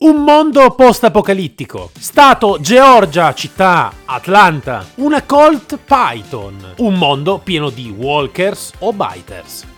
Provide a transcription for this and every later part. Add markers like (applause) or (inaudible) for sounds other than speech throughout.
Un mondo post-apocalittico. Stato Georgia, città Atlanta. Una Colt Python. Un mondo pieno di walkers o biters.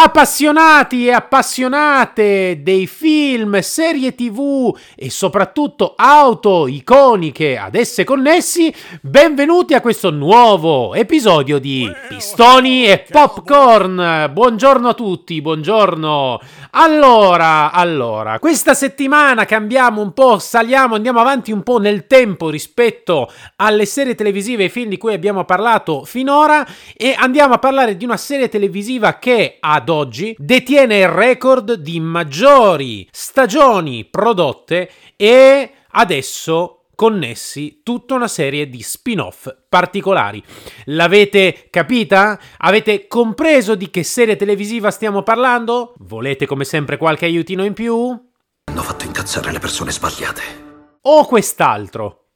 Appassionati e appassionate dei film, serie tv e soprattutto auto iconiche ad esse connessi, benvenuti a questo nuovo episodio di Pistoni e Popcorn. Buongiorno a tutti, buongiorno. Allora, allora, questa settimana cambiamo un po', saliamo, andiamo avanti un po' nel tempo rispetto alle serie televisive e ai film di cui abbiamo parlato finora e andiamo a parlare di una serie televisiva che ad oggi detiene il record di maggiori stagioni prodotte e adesso connessi tutta una serie di spin-off particolari. L'avete capita? Avete compreso di che serie televisiva stiamo parlando? Volete come sempre qualche aiutino in più? Hanno fatto incazzare le persone sbagliate. O quest'altro?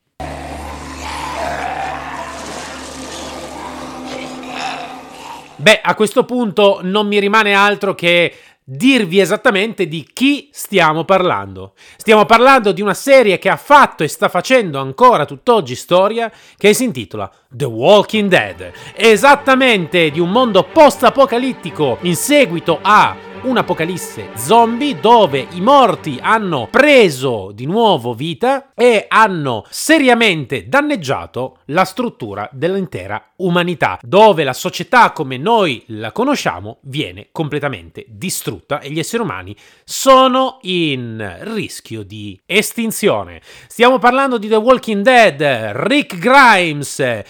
Beh, a questo punto non mi rimane altro che dirvi esattamente di chi stiamo parlando. Stiamo parlando di una serie che ha fatto e sta facendo ancora tutt'oggi storia, che si intitola The Walking Dead. Esattamente di un mondo post-apocalittico in seguito a un'apocalisse zombie dove i morti hanno preso di nuovo vita e hanno seriamente danneggiato la struttura dell'intera umanità, dove la società come noi la conosciamo viene completamente distrutta e gli esseri umani sono in rischio di estinzione. Stiamo parlando di The Walking Dead, Rick Grimes.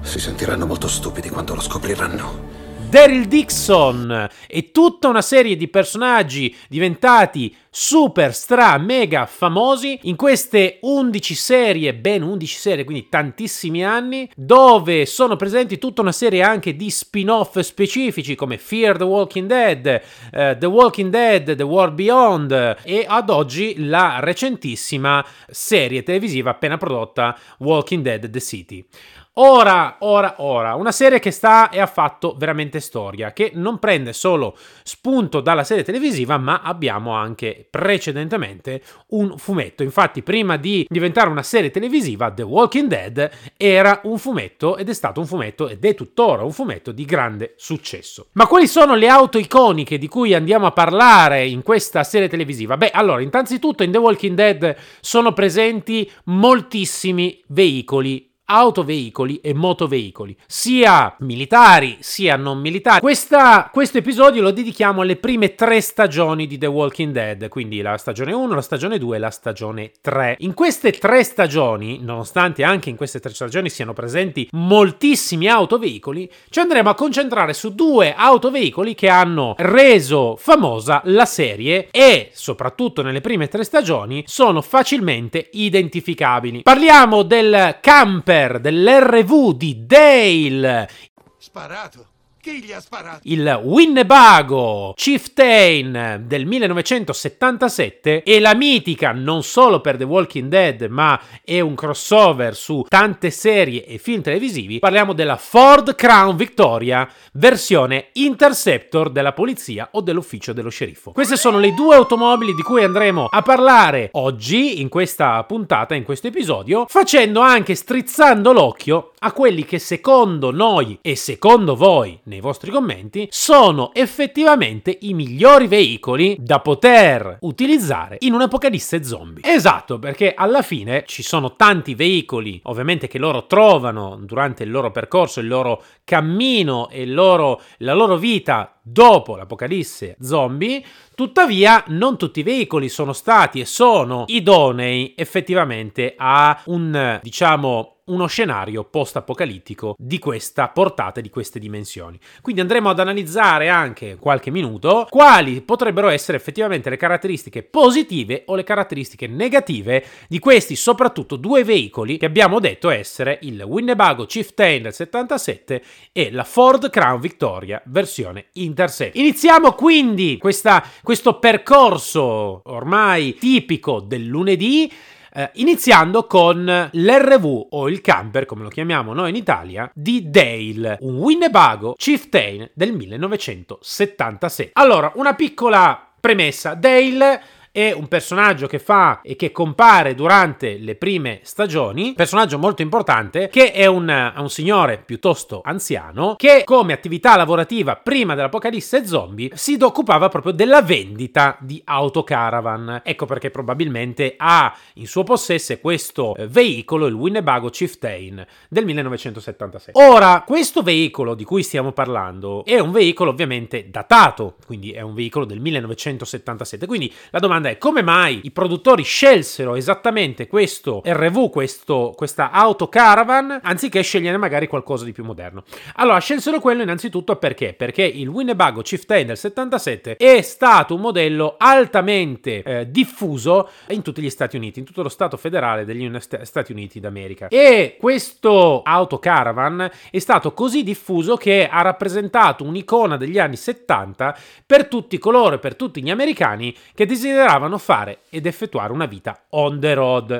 Si sentiranno molto stupidi quando lo scopriranno. Daryl Dixon e tutta una serie di personaggi diventati super stra mega famosi in queste 11 serie, ben 11 serie, quindi tantissimi anni, dove sono presenti tutta una serie anche di spin-off specifici come Fear the Walking Dead, uh, The Walking Dead, The War Beyond e ad oggi la recentissima serie televisiva appena prodotta Walking Dead The City. Ora, ora, ora, una serie che sta e ha fatto veramente storia, che non prende solo spunto dalla serie televisiva, ma abbiamo anche precedentemente un fumetto. Infatti, prima di diventare una serie televisiva, The Walking Dead era un fumetto ed è stato un fumetto ed è tuttora un fumetto di grande successo. Ma quali sono le auto iconiche di cui andiamo a parlare in questa serie televisiva? Beh, allora, innanzitutto in The Walking Dead sono presenti moltissimi veicoli autoveicoli e motoveicoli, sia militari sia non militari. Questa, questo episodio lo dedichiamo alle prime tre stagioni di The Walking Dead, quindi la stagione 1, la stagione 2 e la stagione 3. In queste tre stagioni, nonostante anche in queste tre stagioni siano presenti moltissimi autoveicoli, ci andremo a concentrare su due autoveicoli che hanno reso famosa la serie e, soprattutto nelle prime tre stagioni, sono facilmente identificabili. Parliamo del camper trailer dell'RV di Dale. Sparato. Chi gli ha sparato? Il Winnebago Chieftain del 1977 e la mitica non solo per The Walking Dead ma è un crossover su tante serie e film televisivi. Parliamo della Ford Crown Victoria versione Interceptor della polizia o dell'ufficio dello sceriffo. Queste sono le due automobili di cui andremo a parlare oggi in questa puntata, in questo episodio, facendo anche strizzando l'occhio a quelli che secondo noi e secondo voi nei vostri commenti sono effettivamente i migliori veicoli da poter utilizzare in un'apocalisse zombie. Esatto, perché alla fine ci sono tanti veicoli, ovviamente che loro trovano durante il loro percorso, il loro cammino e loro, la loro vita dopo l'apocalisse zombie, tuttavia non tutti i veicoli sono stati e sono idonei effettivamente a un, diciamo, uno scenario post-apocalittico di questa portata, di queste dimensioni. Quindi andremo ad analizzare anche qualche minuto quali potrebbero essere effettivamente le caratteristiche positive o le caratteristiche negative di questi soprattutto due veicoli che abbiamo detto essere il Winnebago Chieftain del 77 e la Ford Crown Victoria versione Intercept. Iniziamo quindi questa, questo percorso ormai tipico del lunedì eh, iniziando con l'RV o il camper, come lo chiamiamo noi in Italia, di Dale, un Winnebago Chieftain del 1976. Allora, una piccola premessa, Dale è un personaggio che fa e che compare durante le prime stagioni, personaggio molto importante, che è un, un signore piuttosto anziano, che come attività lavorativa prima dell'apocalisse zombie si occupava proprio della vendita di autocaravan. Ecco perché probabilmente ha in suo possesso questo eh, veicolo, il Winnebago Chieftain del 1976. Ora, questo veicolo di cui stiamo parlando è un veicolo ovviamente datato, quindi è un veicolo del 1977. Quindi la domanda è come mai i produttori scelsero esattamente questo RV, questo, questa autocaravan, anziché scegliere magari qualcosa di più moderno. Allora, scelsero quello innanzitutto perché? Perché il Winnebago Chieftain del 77 è stato un modello altamente eh, diffuso in tutti gli Stati Uniti, in tutto lo Stato federale degli Stati Uniti d'America. E questo autocaravan è stato così diffuso che ha rappresentato un'icona degli anni 70 per tutti coloro, per tutti gli americani che desideravano desideravano fare ed effettuare una vita on the road.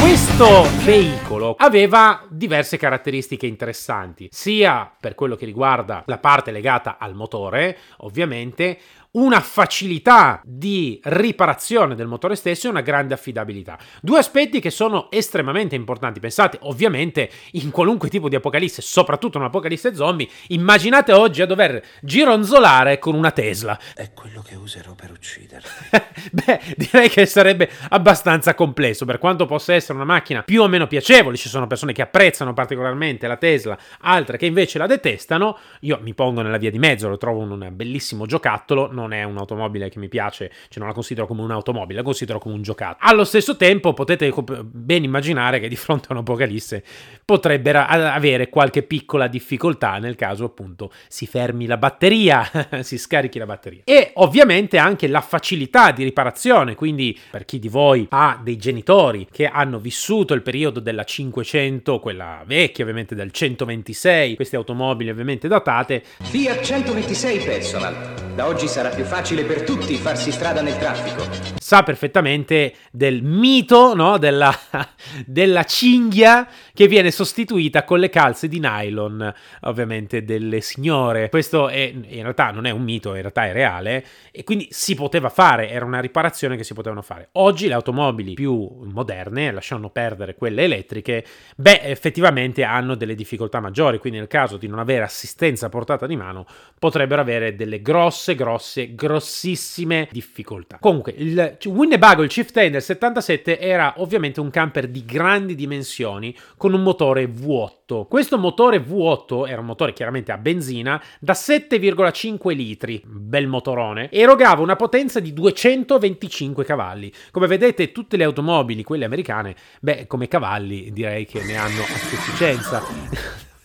Questo veicolo aveva diverse caratteristiche interessanti, sia per quello che riguarda la parte legata al motore, ovviamente, una facilità di riparazione del motore stesso e una grande affidabilità. Due aspetti che sono estremamente importanti. Pensate, ovviamente, in qualunque tipo di apocalisse, soprattutto in un'apocalisse zombie, immaginate oggi a dover gironzolare con una Tesla. È quello che userò per ucciderti. (laughs) Beh, direi che sarebbe abbastanza complesso, per quanto possa essere una macchina più o meno piacevole. Ci sono persone che apprezzano particolarmente la Tesla, altre che invece la detestano. Io mi pongo nella via di mezzo, lo trovo un bellissimo giocattolo. Non non è un'automobile che mi piace, cioè non la considero come un'automobile, la considero come un giocattolo. Allo stesso tempo potete ben immaginare che di fronte a un'apocalisse potrebbero avere qualche piccola difficoltà nel caso appunto si fermi la batteria, (laughs) si scarichi la batteria. E ovviamente anche la facilità di riparazione, quindi per chi di voi ha dei genitori che hanno vissuto il periodo della 500, quella vecchia ovviamente del 126, queste automobili ovviamente datate. Fiat 126 Personal. Da oggi sarà più facile per tutti farsi strada nel traffico. Sa perfettamente del mito, no? della, (laughs) della cinghia che viene sostituita con le calze di nylon, ovviamente delle signore. Questo è, in realtà non è un mito, in realtà è reale e quindi si poteva fare, era una riparazione che si potevano fare. Oggi le automobili più moderne, lasciando perdere quelle elettriche, beh, effettivamente hanno delle difficoltà maggiori, quindi nel caso di non avere assistenza a portata di mano, potrebbero avere delle grosse, grosse, grossissime difficoltà. Comunque, il Winnebago, il Chieftain del 77, era ovviamente un camper di grandi dimensioni con un motore V8. Questo motore V8 era un motore chiaramente a benzina da 7,5 litri, bel motorone, erogava una potenza di 225 cavalli. Come vedete, tutte le automobili, quelle americane, beh, come cavalli direi che ne hanno a sufficienza.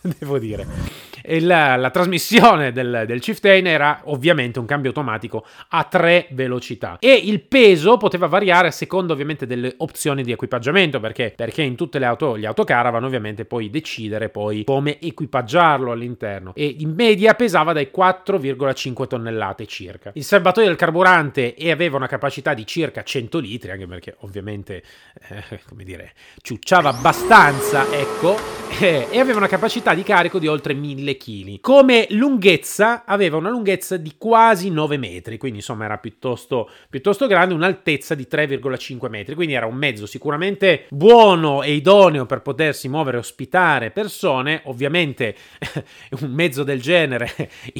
(laughs) Devo dire la, la, trasmissione del, del Chieftain era ovviamente un cambio automatico a tre velocità e il peso poteva variare a seconda ovviamente delle opzioni di equipaggiamento perché, perché in tutte le auto, gli autocaravan ovviamente puoi decidere poi come equipaggiarlo all'interno e in media pesava dai 4,5 tonnellate circa. Il serbatoio del carburante e aveva una capacità di circa 100 litri anche perché ovviamente eh, come dire ciucciava abbastanza ecco (laughs) e aveva una capacità di carico di oltre 1000 kg. Come lunghezza aveva una lunghezza di quasi 9 metri, quindi insomma era piuttosto, piuttosto grande, un'altezza di 3,5 metri, quindi era un mezzo sicuramente buono e idoneo per potersi muovere e ospitare persone, ovviamente (laughs) un mezzo del genere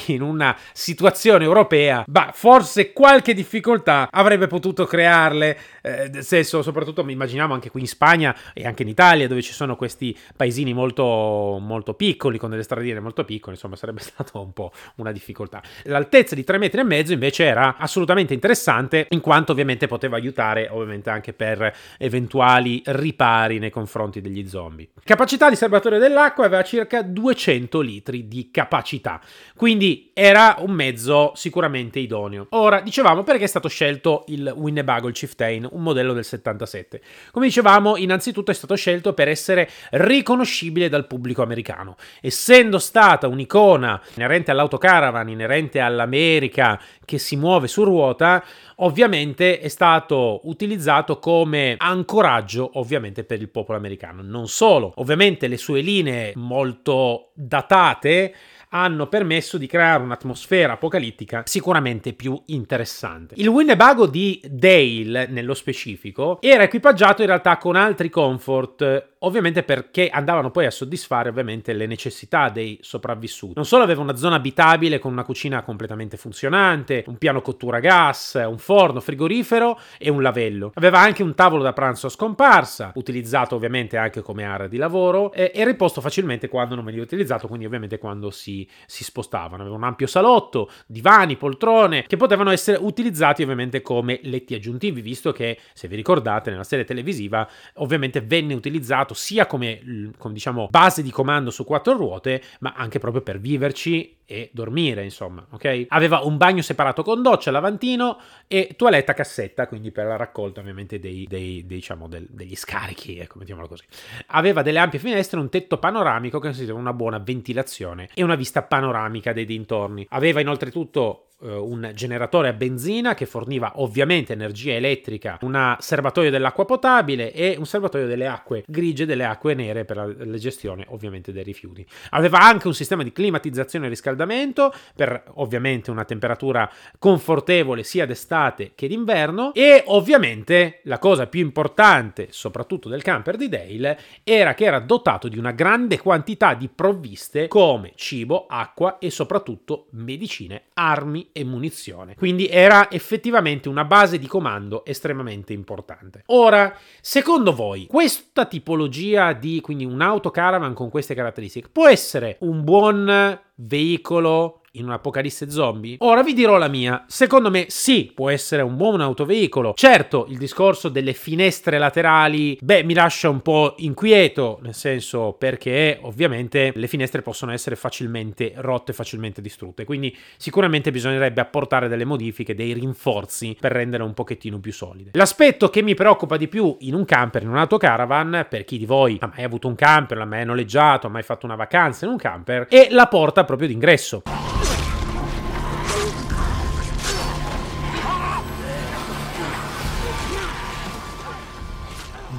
in una situazione europea, ma forse qualche difficoltà avrebbe potuto crearle, eh, senso soprattutto mi immaginiamo anche qui in Spagna e anche in Italia dove ci sono questi paesini molto, molto piccoli con delle stradine molto molto piccolo, insomma sarebbe (laughs) stato un po' una difficoltà. L'altezza di 3 metri e mezzo invece era assolutamente interessante in quanto ovviamente poteva aiutare ovviamente anche per eventuali ripari nei confronti degli zombie. Capacità di serbatoio dell'acqua aveva circa 200 litri di capacità, quindi era un mezzo sicuramente idoneo. Ora, dicevamo perché è stato scelto il Winnebago il Chieftain, un modello del 77. Come dicevamo, innanzitutto è stato scelto per essere riconoscibile dal pubblico americano. Essendo stata un'icona inerente all'autocaravan, inerente all'America che si muove su ruota, ovviamente è stato utilizzato come ancoraggio ovviamente per il popolo americano. Non solo, ovviamente le sue linee molto datate hanno permesso di creare un'atmosfera apocalittica sicuramente più interessante. Il Winnebago di Dale, nello specifico, era equipaggiato in realtà con altri comfort ovviamente perché andavano poi a soddisfare ovviamente le necessità dei sopravvissuti. Non solo aveva una zona abitabile con una cucina completamente funzionante, un piano cottura a gas, un forno frigorifero e un lavello. Aveva anche un tavolo da pranzo a scomparsa, utilizzato ovviamente anche come area di lavoro e, e riposto facilmente quando non veniva utilizzato, quindi ovviamente quando si, si spostavano. Aveva un ampio salotto, divani, poltrone che potevano essere utilizzati ovviamente come letti aggiuntivi, visto che se vi ricordate nella serie televisiva ovviamente venne utilizzato usato sia come, come diciamo, base di comando su quattro ruote, ma anche proprio per viverci e dormire, insomma, ok? Aveva un bagno separato con doccia, lavantino e toiletta cassetta, quindi per la raccolta ovviamente dei, dei, dei diciamo, del, degli scarichi, ecco, mettiamolo così. Aveva delle ampie finestre, un tetto panoramico che consisteva in una buona ventilazione e una vista panoramica dei dintorni. Aveva inoltre tutto un generatore a benzina che forniva ovviamente energia elettrica, un serbatoio dell'acqua potabile e un serbatoio delle acque grigie, delle acque nere per la, la gestione ovviamente dei rifiuti. Aveva anche un sistema di climatizzazione e riscaldamento per ovviamente una temperatura confortevole sia d'estate che d'inverno e ovviamente la cosa più importante soprattutto del camper di Dale era che era dotato di una grande quantità di provviste come cibo, acqua e soprattutto medicine, armi e munizione. Quindi era effettivamente una base di comando estremamente importante. Ora, secondo voi, questa tipologia di, quindi un autocaravan con queste caratteristiche, può essere un buon veicolo in un'apocalisse zombie? Ora vi dirò la mia. Secondo me sì, può essere un buon autoveicolo. Certo, il discorso delle finestre laterali, beh, mi lascia un po' inquieto, nel senso perché ovviamente le finestre possono essere facilmente rotte, facilmente distrutte. Quindi sicuramente bisognerebbe apportare delle modifiche, dei rinforzi per rendere un pochettino più solide. L'aspetto che mi preoccupa di più in un camper, in un autocaravan, per chi di voi ha mai avuto un camper, l'ha mai noleggiato, ha mai fatto una vacanza in un camper, è la porta proprio d'ingresso.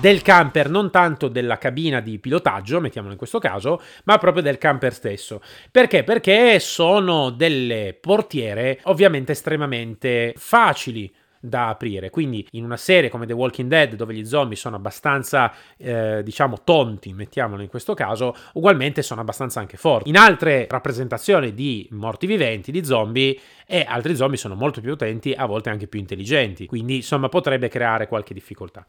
Del camper, non tanto della cabina di pilotaggio, mettiamolo in questo caso, ma proprio del camper stesso. Perché? Perché sono delle portiere ovviamente estremamente facili da aprire. Quindi in una serie come The Walking Dead, dove gli zombie sono abbastanza, eh, diciamo, tonti, mettiamolo in questo caso, ugualmente sono abbastanza anche forti. In altre rappresentazioni di morti viventi, di zombie, e altri zombie sono molto più potenti, a volte anche più intelligenti. Quindi, insomma, potrebbe creare qualche difficoltà.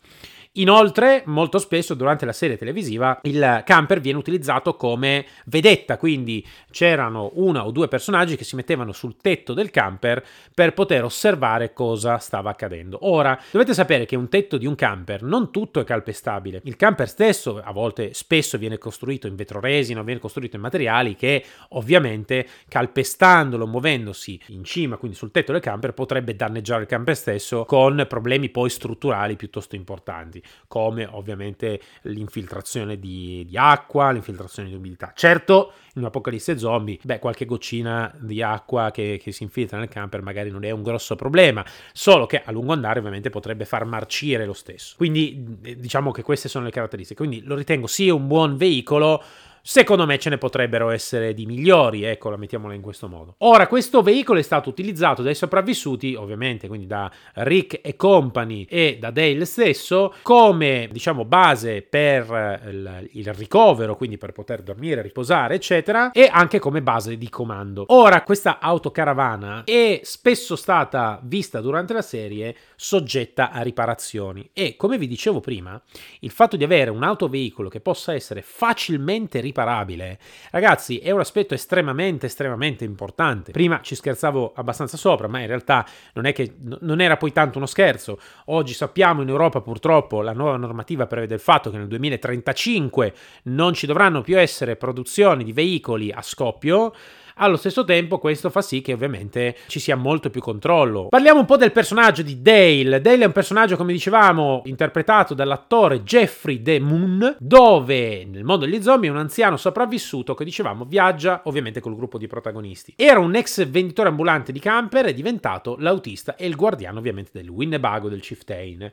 Inoltre, molto spesso durante la serie televisiva il camper viene utilizzato come vedetta, quindi c'erano una o due personaggi che si mettevano sul tetto del camper per poter osservare cosa stava accadendo. Ora, dovete sapere che un tetto di un camper non tutto è calpestabile. Il camper stesso a volte spesso viene costruito in vetroresina, viene costruito in materiali che ovviamente calpestandolo, muovendosi in cima, quindi sul tetto del camper, potrebbe danneggiare il camper stesso con problemi poi strutturali piuttosto importanti come ovviamente l'infiltrazione di, di acqua, l'infiltrazione di umidità. Certo, in un'apocalisse zombie, beh, qualche goccina di acqua che, che, si infiltra nel camper magari non è un grosso problema, solo che a lungo andare ovviamente potrebbe far marcire lo stesso. Quindi diciamo che queste sono le caratteristiche. Quindi lo ritengo sia un buon veicolo Secondo me ce ne potrebbero essere di migliori, ecco, la mettiamola in questo modo. Ora, questo veicolo è stato utilizzato dai sopravvissuti, ovviamente, quindi da Rick e company e da Dale stesso, come, diciamo, base per il, il ricovero, quindi per poter dormire, riposare, eccetera, e anche come base di comando. Ora, questa autocaravana è spesso stata vista durante la serie soggetta a riparazioni e, come vi dicevo prima, il fatto di avere un autoveicolo che possa essere facilmente riparato irriparabile. Ragazzi, è un aspetto estremamente, estremamente importante. Prima ci scherzavo abbastanza sopra, ma in realtà non che non era poi tanto uno scherzo. Oggi sappiamo in Europa purtroppo la nuova normativa prevede il fatto che nel 2035 non ci dovranno più essere produzioni di veicoli a scoppio. Allo stesso tempo questo fa sì che ovviamente ci sia molto più controllo. Parliamo un po' del personaggio di Dale. Dale è un personaggio, come dicevamo, interpretato dall'attore Jeffrey De Moon, dove nel mondo degli zombie è un anziano sopravvissuto che dicevamo viaggia ovviamente col gruppo di protagonisti. Era un ex venditore ambulante di camper, è diventato l'autista e il guardiano ovviamente del Winnebago del Chieftain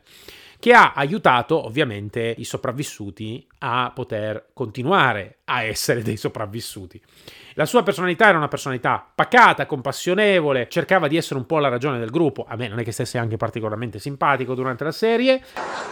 che ha aiutato ovviamente i sopravvissuti a poter continuare a essere dei sopravvissuti. La sua personalità era una personalità pacata, compassionevole, cercava di essere un po' la ragione del gruppo. A me non è che stesse anche particolarmente simpatico durante la serie.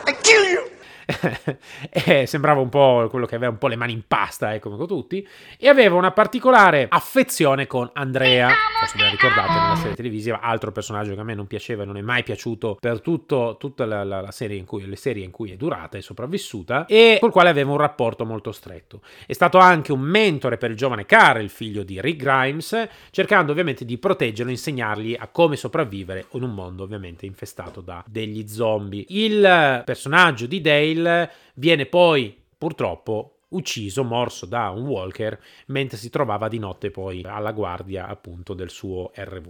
I kill you! (laughs) e sembrava un po' quello che aveva un po' le mani in pasta, eh, come tutti, e aveva una particolare affezione con Andrea, forse ve la ricordate nella serie televisiva, altro personaggio che a me non piaceva e non è mai piaciuto per tutto, tutta la, la, la serie in cui, le serie in cui è durata e sopravvissuta, e col quale aveva un rapporto molto stretto. È stato anche un mentore per il giovane Carl, il figlio di Rick Grimes, cercando ovviamente di proteggerlo, insegnargli a come sopravvivere in un mondo ovviamente infestato da degli zombie. Il personaggio di Dale Hill viene poi purtroppo ucciso, morso da un walker mentre si trovava di notte poi alla guardia appunto del suo RV.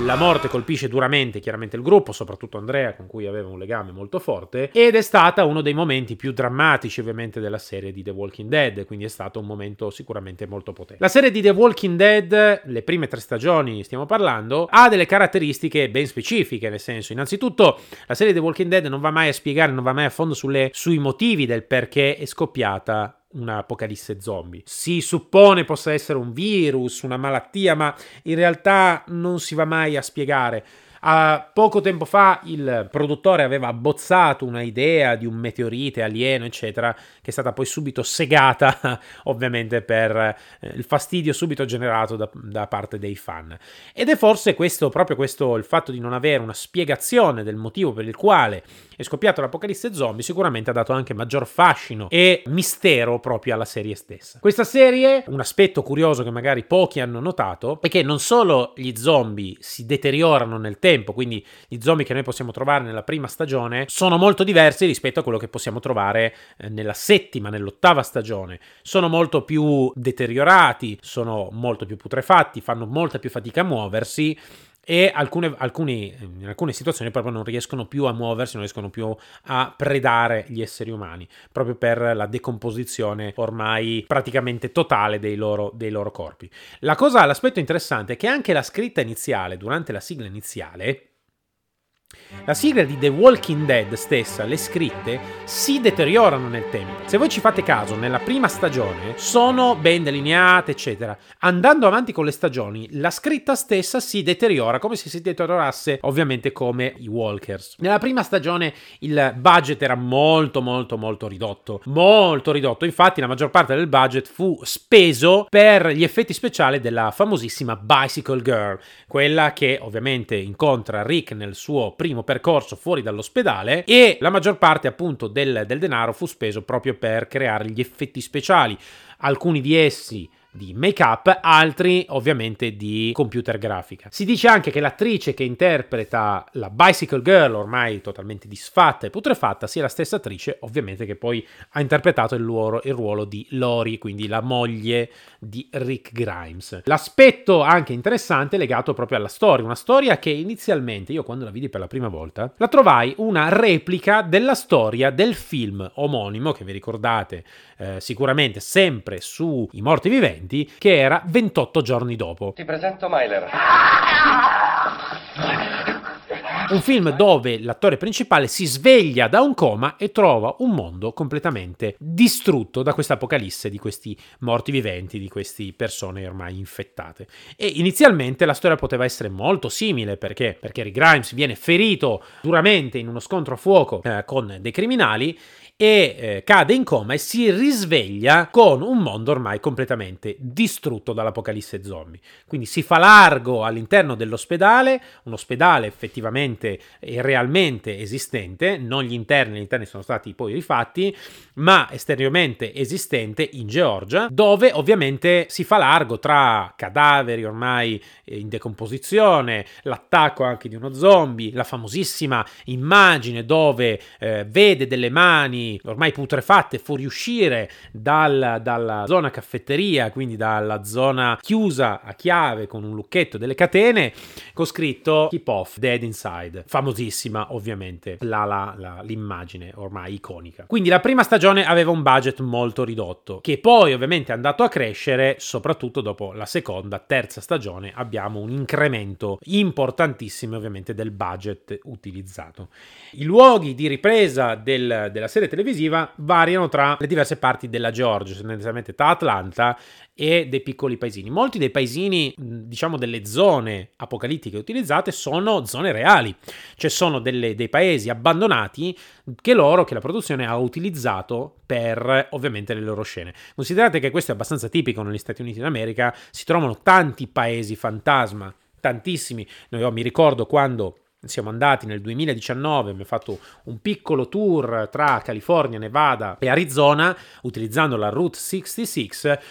La morte colpisce duramente chiaramente il gruppo, soprattutto Andrea con cui aveva un legame molto forte ed è stata uno dei momenti più drammatici ovviamente della serie di The Walking Dead, quindi è stato un momento sicuramente molto potente. La serie di The Walking Dead, le prime tre stagioni stiamo parlando, ha delle caratteristiche ben specifiche, nel senso innanzitutto la serie The Walking Dead non va mai a spiegare, non va mai a fondo sulle, sui motivi del perché è scoppiata un'apocalisse zombie. Si suppone possa essere un virus, una malattia, ma in realtà non si va mai a spiegare. Uh, poco tempo fa il produttore aveva abbozzato una idea di un meteorite alieno, eccetera, che è stata poi subito segata, (laughs) ovviamente, per eh, il fastidio subito generato da, da, parte dei fan. Ed è forse questo, proprio questo, il fatto di non avere una spiegazione del motivo per il quale è scoppiato l'apocalisse zombie, sicuramente ha dato anche maggior fascino e mistero proprio alla serie stessa. Questa serie, un aspetto curioso che magari pochi hanno notato, è che non solo gli zombie si deteriorano nel tempo, quindi gli zombie che noi possiamo trovare nella prima stagione sono molto diversi rispetto a quello che possiamo trovare eh, nella settima, nell'ottava stagione. Sono molto più deteriorati, sono molto più putrefatti, fanno molta più fatica a muoversi e alcune, alcuni, in alcune situazioni proprio non riescono più a muoversi, non riescono più a predare gli esseri umani, proprio per la decomposizione ormai praticamente totale dei loro, dei loro corpi. La cosa, l'aspetto interessante è che anche la scritta iniziale, durante la sigla iniziale, la sigla di The Walking Dead stessa, le scritte, si deteriorano nel tempo. Se voi ci fate caso, nella prima stagione sono ben delineate, eccetera. Andando avanti con le stagioni, la scritta stessa si deteriora, come se si deteriorasse ovviamente come i Walkers. Nella prima stagione il budget era molto molto molto ridotto, molto ridotto. Infatti la maggior parte del budget fu speso per gli effetti speciali della famosissima Bicycle Girl, quella che ovviamente incontra Rick nel suo primo percorso fuori dall'ospedale e la maggior parte appunto del, del denaro fu speso proprio per creare gli effetti speciali. Alcuni di essi di make-up, altri ovviamente di computer grafica. Si dice anche che l'attrice che interpreta la Bicycle Girl, ormai totalmente disfatta e putrefatta, sia la stessa attrice ovviamente che poi ha interpretato il, ruolo, il ruolo di Lori, quindi la moglie di Rick Grimes. L'aspetto anche interessante è legato proprio alla storia, una storia che inizialmente io quando la vidi per la prima volta la trovai una replica della storia del film omonimo che vi ricordate eh, sicuramente sempre sui morti viventi, che era 28 giorni dopo. Ti presento Myler. Un film dove l'attore principale si sveglia da un coma e trova un mondo completamente distrutto da questa apocalisse di questi morti viventi, di queste persone ormai infettate. E inizialmente la storia poteva essere molto simile perché, perché Rick Grimes viene ferito duramente in uno scontro a fuoco eh, con dei criminali e eh, cade in coma e si risveglia con un mondo ormai completamente distrutto dall'apocalisse zombie. Quindi si fa largo all'interno dell'ospedale, un ospedale effettivamente e realmente esistente, non gli interni, gli interni sono stati poi rifatti, ma esteriormente esistente in Georgia, dove ovviamente si fa largo tra cadaveri ormai in decomposizione, l'attacco anche di uno zombie, la famosissima immagine dove eh, vede delle mani ormai putrefatte fuoriuscire dal, dalla zona caffetteria, quindi dalla zona chiusa a chiave con un lucchetto delle catene, con scritto Keep off, dead inside. Famosissima ovviamente la, la, la, l'immagine ormai iconica. Quindi la prima stagione aveva un budget molto ridotto, che poi ovviamente è andato a crescere, soprattutto dopo la seconda, terza stagione abbiamo un incremento importantissimo ovviamente del budget utilizzato. I luoghi di ripresa del, della serie televisiva variano tra le diverse parti della Georgia, tendenzialmente tra Atlanta e dei piccoli paesini. Molti dei paesini, diciamo delle zone apocalittiche utilizzate, sono zone reali, cioè sono delle, dei paesi abbandonati che loro, che la produzione ha utilizzato per ovviamente le loro scene. Considerate che questo è abbastanza tipico negli Stati Uniti d'America, si trovano tanti paesi fantasma, tantissimi. Io mi ricordo quando siamo andati nel 2019, abbiamo fatto un piccolo tour tra California, Nevada e Arizona utilizzando la Route 66.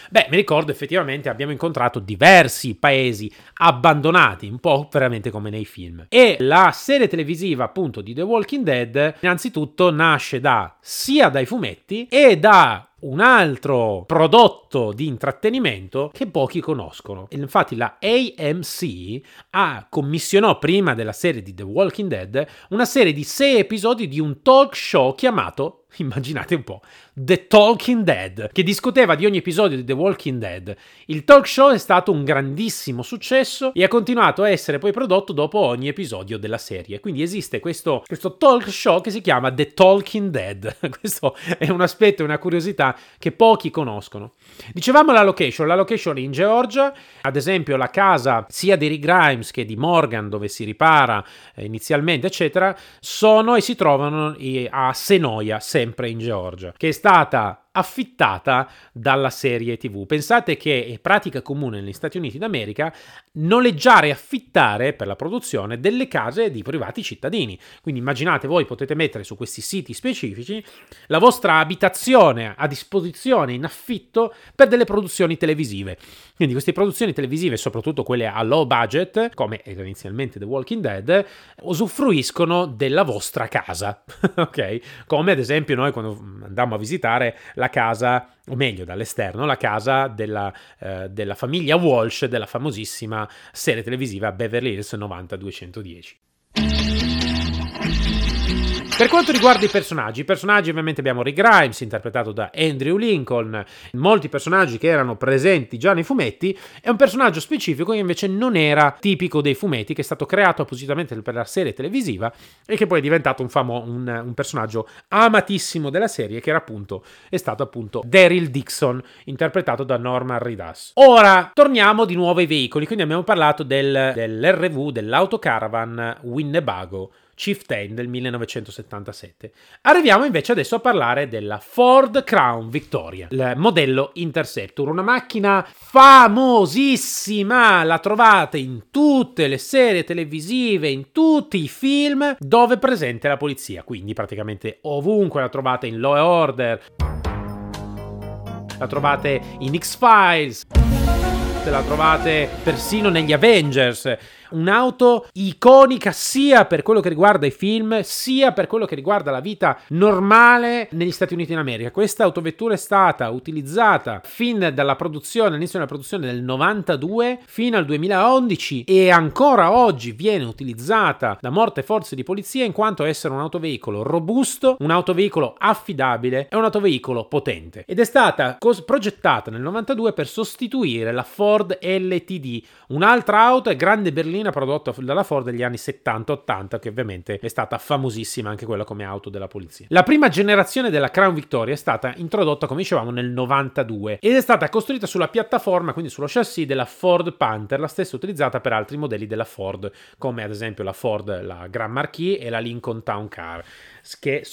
Beh, mi ricordo effettivamente abbiamo incontrato diversi paesi abbandonati, un po' veramente come nei film. E la serie televisiva appunto di The Walking Dead innanzitutto nasce da sia dai fumetti e da un altro prodotto di intrattenimento che pochi conoscono. Infatti la AMC ha commissionò prima della serie di The Walking Dead una serie di sei episodi di un talk show chiamato (laughs) immaginate un po', The Talking Dead, che discuteva di ogni episodio di The Walking Dead. Il talk show è stato un grandissimo successo e ha continuato a essere poi prodotto dopo ogni episodio della serie. Quindi esiste questo, questo talk show che si chiama The Talking Dead. (laughs) questo è un aspetto, una curiosità che pochi conoscono. Dicevamo la location, la location in Georgia, ad esempio la casa sia di Rick Grimes che di Morgan dove si ripara eh, inizialmente, eccetera, sono e si trovano a Senoia, sempre in Georgia, che è stata affittata dalla serie TV. Pensate che è pratica comune negli Stati Uniti d'America noleggiare e affittare per la produzione delle case di privati cittadini. Quindi immaginate voi potete mettere su questi siti specifici la vostra abitazione a disposizione in affitto per delle produzioni televisive. Quindi queste produzioni televisive, soprattutto quelle a low budget, come era inizialmente The Walking Dead, usufruiscono della vostra casa, (laughs) ok? Come ad esempio noi quando andammo a visitare la casa, o meglio dall'esterno, la casa della, eh, della famiglia Walsh della famosissima serie televisiva Beverly Hills 90210. Per quanto riguarda i personaggi, i personaggi ovviamente abbiamo Rick Grimes, interpretato da Andrew Lincoln, molti personaggi che erano presenti già nei fumetti, è un personaggio specifico che invece non era tipico dei fumetti, che è stato creato appositamente per la serie televisiva e che poi è diventato un, famo- un, un personaggio amatissimo della serie, che era appunto, è stato appunto Daryl Dixon, interpretato da Norman Ridas. Ora, torniamo di nuovo ai veicoli, quindi abbiamo parlato del, dell'RV, dell'autocaravan Winnebago, Chieftain del 1977. Arriviamo invece adesso a parlare della Ford Crown Victoria, il modello Interceptor, una macchina famosissima, la trovate in tutte le serie televisive, in tutti i film dove è presente la polizia, quindi praticamente ovunque la trovate in Law Order, la trovate in X-Files, la trovate persino negli Avengers un'auto iconica sia per quello che riguarda i film, sia per quello che riguarda la vita normale negli Stati Uniti d'America. Questa autovettura è stata utilizzata fin dalla produzione, all'inizio della produzione del 92 fino al 2011 e ancora oggi viene utilizzata da molte forze di polizia in quanto essere un autoveicolo robusto, un autoveicolo affidabile e un autoveicolo potente. Ed è stata cos- progettata nel 92 per sostituire la Ford LTD, un'altra auto è grande berlina berlina prodotta dalla Ford negli anni 70-80, che ovviamente è stata famosissima anche quella come auto della polizia. La prima generazione della Crown Victoria è stata introdotta, come dicevamo, nel 92 ed è stata costruita sulla piattaforma, quindi sullo chassis della Ford Panther, la stessa utilizzata per altri modelli della Ford, come ad esempio la Ford, la Grand Marquis e la Lincoln Town Car che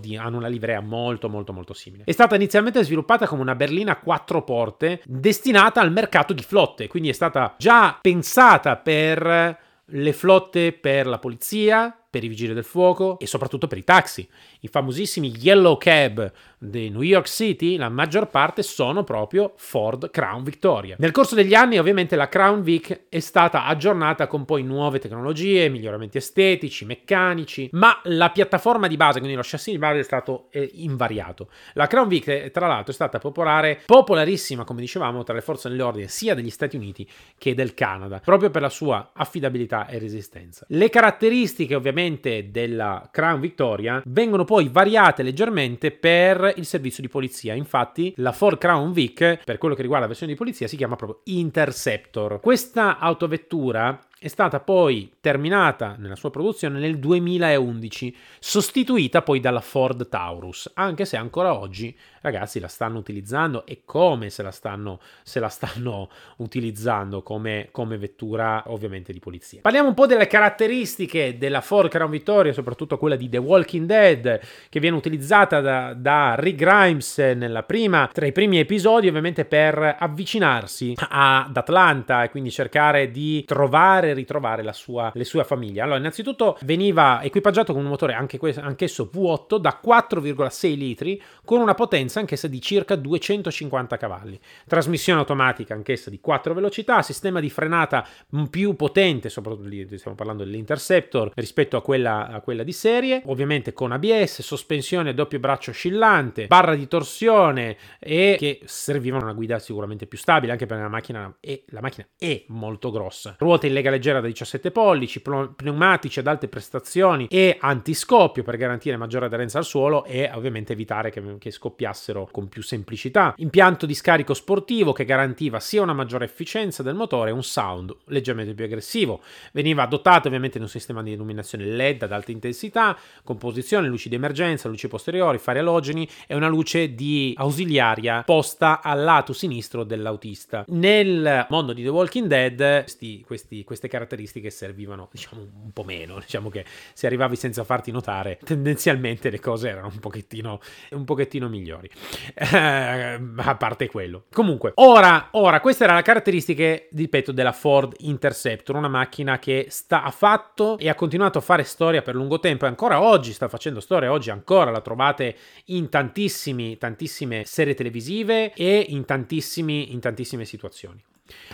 di, hanno una livrea molto molto molto simile. È stata inizialmente sviluppata come una berlina a quattro porte destinata al mercato di flotte, quindi è stata già pensata per le flotte per la polizia, per i vigili del fuoco e soprattutto per i taxi. I famosissimi Yellow Cab di New York City, la maggior parte sono proprio Ford Crown Victoria. Nel corso degli anni ovviamente la Crown Vic è stata aggiornata con poi nuove tecnologie, miglioramenti estetici, meccanici, ma la piattaforma di base, quindi lo chassis di base è stato eh, invariato. La Crown Vic tra l'altro è stata popolare, popolarissima come dicevamo tra le forze dell'ordine sia degli Stati Uniti che del Canada, proprio per la sua affidabilità e resistenza. Le caratteristiche ovviamente della Crown Victoria vengono poi variate leggermente per il servizio di polizia. Infatti, la Ford Crown Vic, per quello che riguarda la versione di polizia, si chiama proprio Interceptor. Questa autovettura è stata poi terminata nella sua produzione nel 2011, sostituita poi dalla Ford Taurus, anche se ancora oggi ragazzi la stanno utilizzando e come se la stanno, se la stanno (laughs) utilizzando come, come vettura ovviamente di polizia. Parliamo un po' delle caratteristiche della Ford Crown Victoria, soprattutto quella di The Walking Dead, che viene utilizzata da, da Rick Grimes prima, tra i primi episodi ovviamente per avvicinarsi ad Atlanta e quindi cercare di trovare e ritrovare la sua, le sue famiglie. Allora, innanzitutto veniva equipaggiato con un motore anche questo, anch'esso V8 da 4,6 litri con una potenza anch'essa di circa 250 cavalli. Trasmissione automatica anch'essa di 4 velocità, sistema di frenata più potente, soprattutto lì stiamo parlando dell'Interceptor rispetto a quella, a quella di serie, ovviamente con ABS, sospensione a doppio braccio oscillante, barra di torsione e che servivano una guida sicuramente più stabile anche perché la macchina è, la macchina è molto grossa. Ruote in lega leggera da 17 pollici, pneumatici ad alte prestazioni e antiscoppio per garantire maggiore aderenza al suolo e ovviamente evitare che, che scoppiassero con più semplicità. Impianto di scarico sportivo che garantiva sia una maggiore efficienza del motore e un sound leggermente più aggressivo. Veniva dotato ovviamente di un sistema di illuminazione LED ad alta intensità, composizione, luci di emergenza, luci posteriori, fari alogeni e una luce di ausiliaria posta al lato sinistro dell'autista. Nel mondo di The Walking Dead questi, questi, queste queste caratteristiche servivano diciamo un po' meno, diciamo che se arrivavi senza farti notare tendenzialmente le cose erano un pochettino, un pochettino migliori, eh, a parte quello. Comunque, ora, ora, queste erano le caratteristiche, ripeto, della Ford Interceptor, una macchina che sta, ha fatto e ha continuato a fare storia per lungo tempo e ancora oggi sta facendo storia, oggi ancora la trovate in tantissime serie televisive e in, in tantissime situazioni.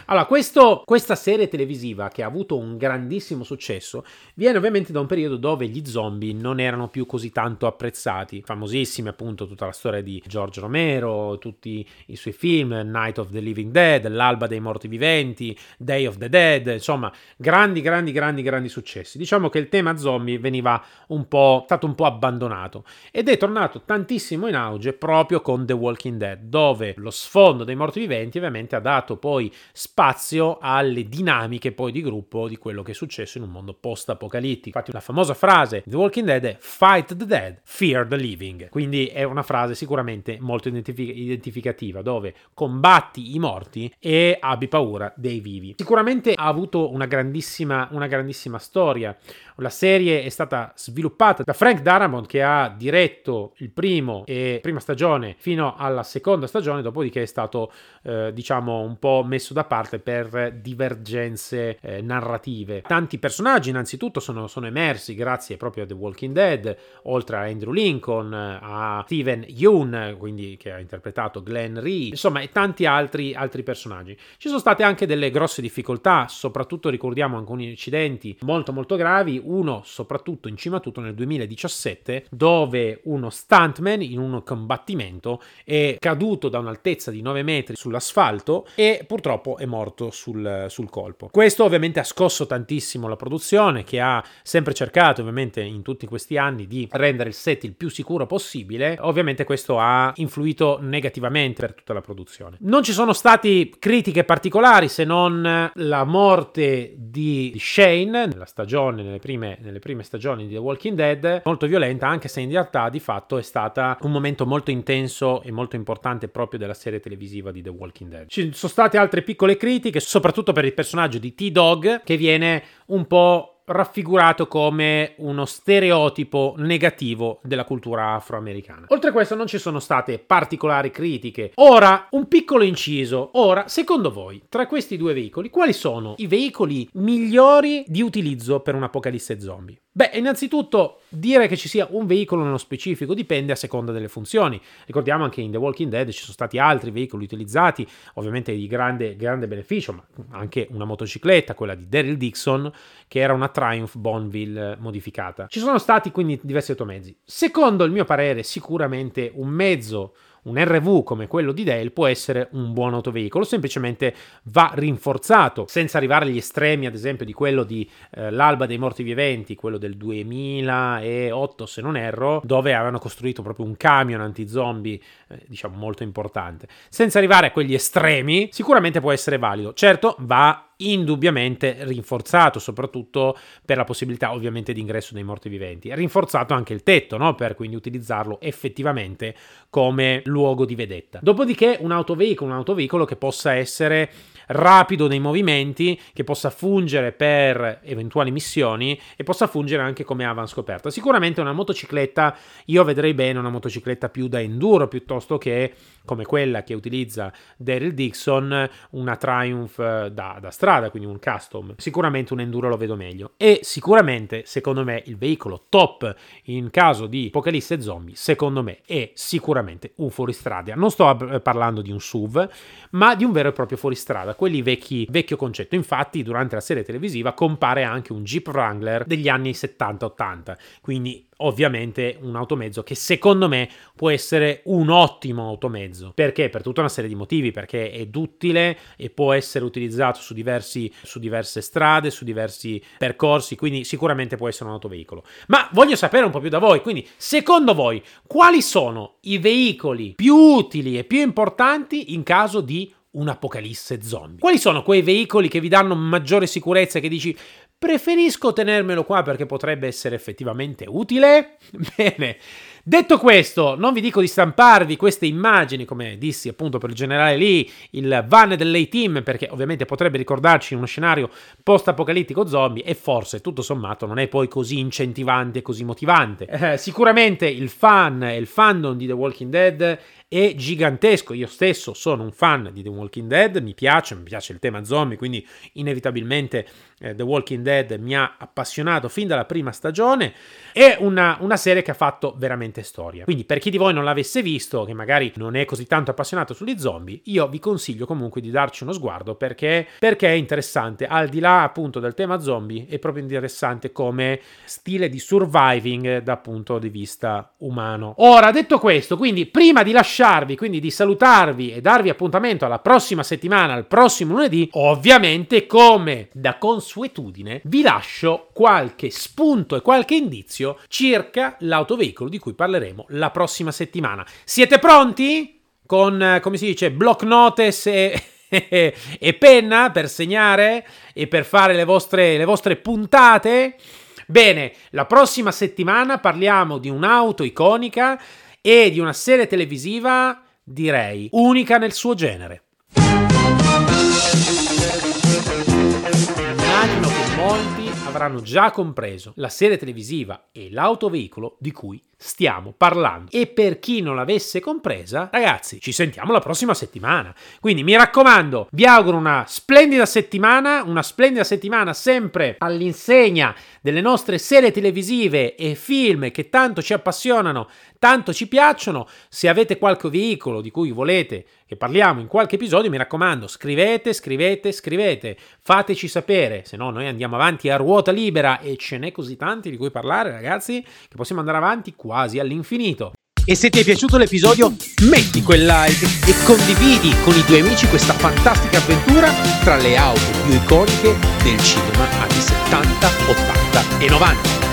Allora, questo, questa serie televisiva che ha avuto un grandissimo successo viene ovviamente da un periodo dove gli zombie non erano più così tanto apprezzati. Famosissimi appunto tutta la storia di George Romero, tutti i suoi film, Night of the Living Dead, L'alba dei morti viventi, Day of the Dead, insomma, grandi, grandi, grandi, grandi successi. Diciamo che il tema zombie veniva un po', stato un po' abbandonato ed è tornato tantissimo in auge proprio con The Walking Dead, dove lo sfondo dei morti viventi ovviamente ha dato poi spazio alle dinamiche poi di gruppo di quello che è successo in un mondo post-apocalittico. Infatti la famosa frase The Walking Dead è Fight the Dead, Fear the Living. Quindi è una frase sicuramente molto identific- identificativa dove combatti i morti e abbi paura dei vivi. Sicuramente ha avuto una grandissima, una grandissima storia. La serie è stata sviluppata da Frank Darabont che ha diretto il primo e prima stagione fino alla seconda stagione, dopodiché è stato eh, diciamo un po' messo da parte per divergenze eh, narrative. Tanti personaggi innanzitutto sono, sono, emersi grazie proprio a The Walking Dead, oltre a Andrew Lincoln, a Steven Yeun, quindi che ha interpretato Glenn Ree, insomma e tanti altri, altri personaggi. Ci sono state anche delle grosse difficoltà, soprattutto ricordiamo alcuni incidenti molto molto gravi, uno soprattutto in cima a tutto nel 2017 dove uno stuntman in un combattimento è caduto da un'altezza di 9 metri sull'asfalto e purtroppo è morto sul, sul colpo. Questo ovviamente ha scosso tantissimo la produzione che ha sempre cercato ovviamente in tutti questi anni di rendere il set il più sicuro possibile. Ovviamente questo ha influito negativamente per tutta la produzione. Non ci sono stati critiche particolari se non la morte di Shane nella stagione, nelle prime prime, nelle prime stagioni di The Walking Dead, molto violenta, anche se in realtà di fatto è stata un momento molto intenso e molto importante proprio della serie televisiva di The Walking Dead. Ci sono state altre piccole critiche, soprattutto per il personaggio di T-Dog, che viene un po' raffigurato come uno stereotipo negativo della cultura afroamericana. Oltre a questo non ci sono state particolari critiche. Ora, un piccolo inciso. Ora, secondo voi, tra questi due veicoli, quali sono i veicoli migliori di utilizzo per un'apocalisse zombie? Beh, innanzitutto dire che ci sia un veicolo nello specifico dipende a seconda delle funzioni. Ricordiamo anche in The Walking Dead ci sono stati altri veicoli utilizzati, ovviamente di grande, grande beneficio, ma anche una motocicletta, quella di Daryl Dixon, che era una Triumph Bonneville modificata. Ci sono stati quindi diversi automezzi. Secondo il mio parere, sicuramente un mezzo un RV come quello di Dale può essere un buon autoveicolo, semplicemente va rinforzato, senza arrivare agli estremi, ad esempio, di quello di eh, l'Alba dei Morti Viventi, quello del 2008, se non erro, dove avevano costruito proprio un camion anti-zombie, eh, diciamo, molto importante. Senza arrivare a quegli estremi, sicuramente può essere valido. Certo, va indubbiamente rinforzato, soprattutto per la possibilità ovviamente di ingresso dei morti viventi. Rinforzato anche il tetto, no? per quindi utilizzarlo effettivamente come luogo di vedetta. Dopodiché un autoveicolo, un autoveicolo che possa essere rapido nei movimenti, che possa fungere per eventuali missioni e possa fungere anche come avan scoperta. Sicuramente una motocicletta, io vedrei bene una motocicletta più da enduro piuttosto che come quella che utilizza Daryl Dixon, una Triumph eh, da, da strada, quindi un custom. Sicuramente un enduro lo vedo meglio. E sicuramente, secondo me, il veicolo top in caso di apocalisse zombie, secondo me, è sicuramente un fuoristrada. Non sto parlando di un SUV, ma di un vero e proprio fuoristrada quelli vecchi, vecchio concetto. Infatti, durante la serie televisiva compare anche un Jeep Wrangler degli anni 70-80, quindi ovviamente un automezzo che secondo me può essere un ottimo automezzo. Perché? Per tutta una serie di motivi, perché è duttile e può essere utilizzato su, diversi, su diverse strade, su diversi percorsi, quindi sicuramente può essere un autoveicolo. Ma voglio sapere un po' più da voi, quindi secondo voi quali sono i veicoli più utili e più importanti in caso di un'apocalisse zombie. Quali sono quei veicoli che vi danno maggiore sicurezza che dici preferisco tenermelo qua perché potrebbe essere effettivamente utile? (laughs) Bene. Detto questo, non vi dico di stamparvi queste immagini, come dissi appunto per il generale lì, il van dell'A-Team, perché ovviamente potrebbe ricordarci uno scenario post-apocalittico zombie e forse tutto sommato non è poi così incentivante e così motivante. Eh, sicuramente il fan e il fandom di The Walking Dead è gigantesco. Io stesso sono un fan di The Walking Dead, mi piace, mi piace il tema zombie, quindi inevitabilmente eh, The Walking Dead mi ha appassionato fin dalla prima stagione. È una, una, serie che ha fatto veramente storia. Quindi per chi di voi non l'avesse visto, che magari non è così tanto appassionato sugli zombie, io vi consiglio comunque di darci uno sguardo perché, perché è interessante. Al di là appunto del tema zombie, è proprio interessante come stile di surviving dal punto di vista umano. Ora, detto questo, quindi prima di lasciare lasciarvi, quindi di salutarvi e darvi appuntamento alla prossima settimana, al prossimo lunedì, ovviamente come da consuetudine vi lascio qualche spunto e qualche indizio circa l'autoveicolo di cui parleremo la prossima settimana. Siete pronti? Con, come si dice, block notes e... (laughs) e penna per segnare e per fare le vostre, le vostre puntate? Bene, la prossima settimana parliamo di un'auto iconica e di una serie televisiva, direi, unica nel suo genere. Immagino che molti avranno già compreso la serie televisiva e l'autoveicolo di cui stiamo parlando. E per chi non l'avesse compresa, ragazzi, ci sentiamo la prossima settimana. Quindi mi raccomando, vi auguro una splendida settimana, una splendida settimana sempre all'insegna delle nostre serie televisive e film che tanto ci appassionano, tanto ci piacciono. Se avete qualche veicolo di cui volete che parliamo in qualche episodio, mi raccomando, scrivete, scrivete, scrivete, fateci sapere, se no noi andiamo avanti a ruota libera e ce n'è così tanti di cui parlare, ragazzi, che possiamo andare avanti qua quasi all'infinito. E se ti è piaciuto l'episodio, metti quel like e condividi con i tuoi amici questa fantastica avventura tra le auto più iconiche del cinema anni 70, 80 e 90.